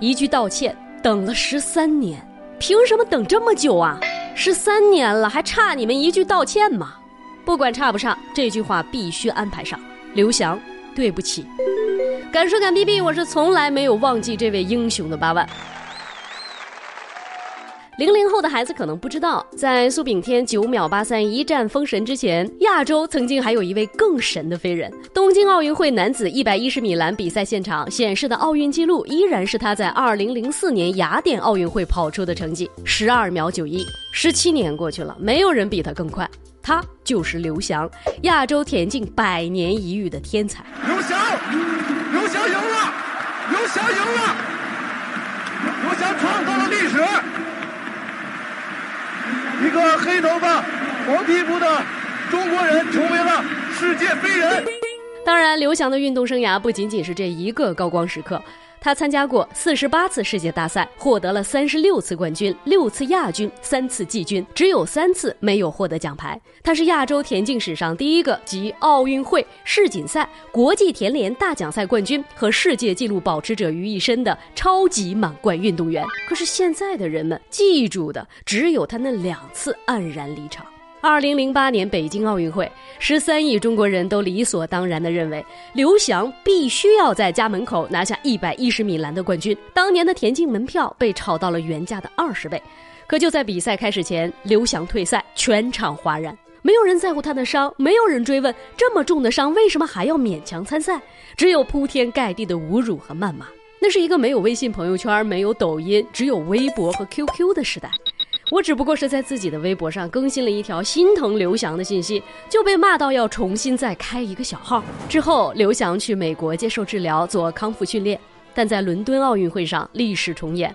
一句道歉等了十三年，凭什么等这么久啊？十三年了，还差你们一句道歉吗？不管差不差，这句话必须安排上。刘翔，对不起。敢说敢逼逼我是从来没有忘记这位英雄的八万。零零后的孩子可能不知道，在苏炳添九秒八三一战封神之前，亚洲曾经还有一位更神的飞人。东京奥运会男子一百一十米栏比赛现场显示的奥运纪录，依然是他在二零零四年雅典奥运会跑出的成绩十二秒九一。十七年过去了，没有人比他更快，他就是刘翔，亚洲田径百年一遇的天才。刘翔，刘翔赢了，刘翔赢了，刘翔创造了历史。个黑头发、黄皮肤的中国人成为了世界飞人。当然，刘翔的运动生涯不仅仅是这一个高光时刻。他参加过四十八次世界大赛，获得了三十六次冠军、六次亚军、三次季军，只有三次没有获得奖牌。他是亚洲田径史上第一个集奥运会、世锦赛、国际田联大奖赛冠军和世界纪录保持者于一身的超级满贯运动员。可是现在的人们记住的只有他那两次黯然离场。二零零八年北京奥运会，十三亿中国人都理所当然地认为刘翔必须要在家门口拿下一百一十米栏的冠军。当年的田径门票被炒到了原价的二十倍。可就在比赛开始前，刘翔退赛，全场哗然。没有人在乎他的伤，没有人追问这么重的伤为什么还要勉强参赛，只有铺天盖地的侮辱和谩骂。那是一个没有微信朋友圈、没有抖音、只有微博和 QQ 的时代。我只不过是在自己的微博上更新了一条心疼刘翔的信息，就被骂到要重新再开一个小号。之后，刘翔去美国接受治疗，做康复训练。但在伦敦奥运会上，历史重演。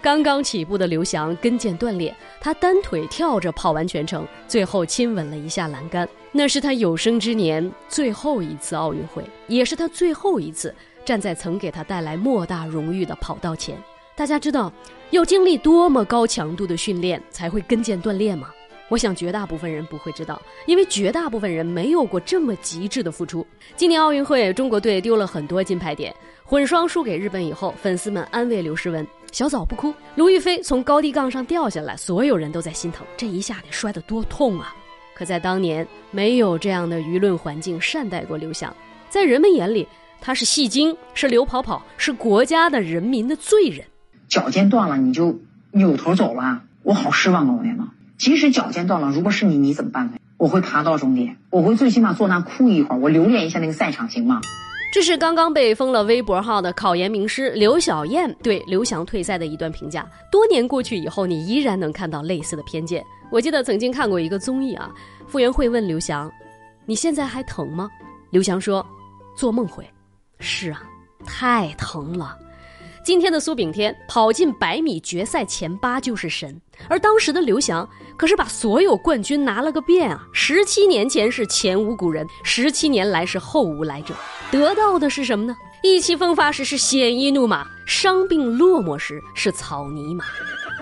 刚刚起步的刘翔跟腱断裂，他单腿跳着跑完全程，最后亲吻了一下栏杆。那是他有生之年最后一次奥运会，也是他最后一次站在曾给他带来莫大荣誉的跑道前。大家知道要经历多么高强度的训练才会跟腱断裂吗？我想绝大部分人不会知道，因为绝大部分人没有过这么极致的付出。今年奥运会，中国队丢了很多金牌点，混双输给日本以后，粉丝们安慰刘诗雯：“小枣不哭。”卢玉飞从高低杠上掉下来，所有人都在心疼，这一下得摔得多痛啊！可在当年，没有这样的舆论环境善待过刘翔，在人们眼里，他是戏精，是刘跑跑，是国家的人民的罪人。脚尖断了你就扭头走了，我好失望啊！我天呐，即使脚尖断了，如果是你，你怎么办呢？我会爬到终点，我会最起码坐那哭一会儿，我留恋一下那个赛场，行吗？这是刚刚被封了微博号的考研名师刘晓燕对刘翔退赛的一段评价。多年过去以后，你依然能看到类似的偏见。我记得曾经看过一个综艺啊，傅园慧问刘翔：“你现在还疼吗？”刘翔说：“做梦会。”是啊，太疼了。今天的苏炳添跑进百米决赛前八就是神，而当时的刘翔可是把所有冠军拿了个遍啊！十七年前是前无古人，十七年来是后无来者，得到的是什么呢？意气风发时是鲜衣怒马，伤病落寞时是草泥马。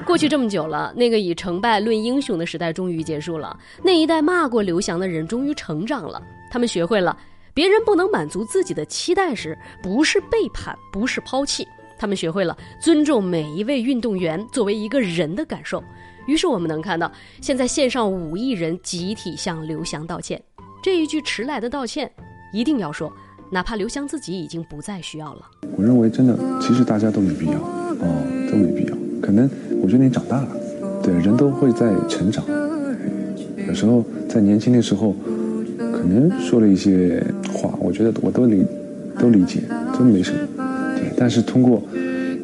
过去这么久了，那个以成败论英雄的时代终于结束了，那一代骂过刘翔的人终于成长了，他们学会了别人不能满足自己的期待时，不是背叛，不是抛弃。他们学会了尊重每一位运动员作为一个人的感受，于是我们能看到，现在线上五亿人集体向刘翔道歉。这一句迟来的道歉，一定要说，哪怕刘翔自己已经不再需要了。我认为真的，其实大家都没必要，哦，都没必要。可能我觉得你长大了，对，人都会在成长。有时候在年轻的时候，可能说了一些话，我觉得我都理，都理解，真没什么。但是通过，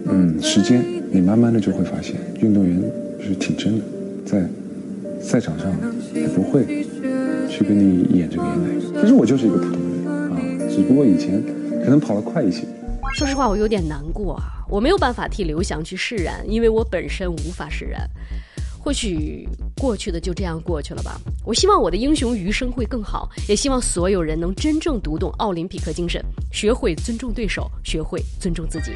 嗯，时间，你慢慢的就会发现，运动员是挺真的，在赛场上也不会去跟你演这个演那个。其实我就是一个普通人啊，只不过以前可能跑得快一些。说实话，我有点难过啊，我没有办法替刘翔去释然，因为我本身无法释然。或许过去的就这样过去了吧。我希望我的英雄余生会更好，也希望所有人能真正读懂奥林匹克精神，学会尊重对手，学会尊重自己。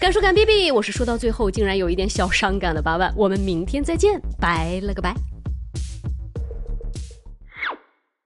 敢说敢 B B，我是说到最后竟然有一点小伤感的八万。我们明天再见，拜了个拜。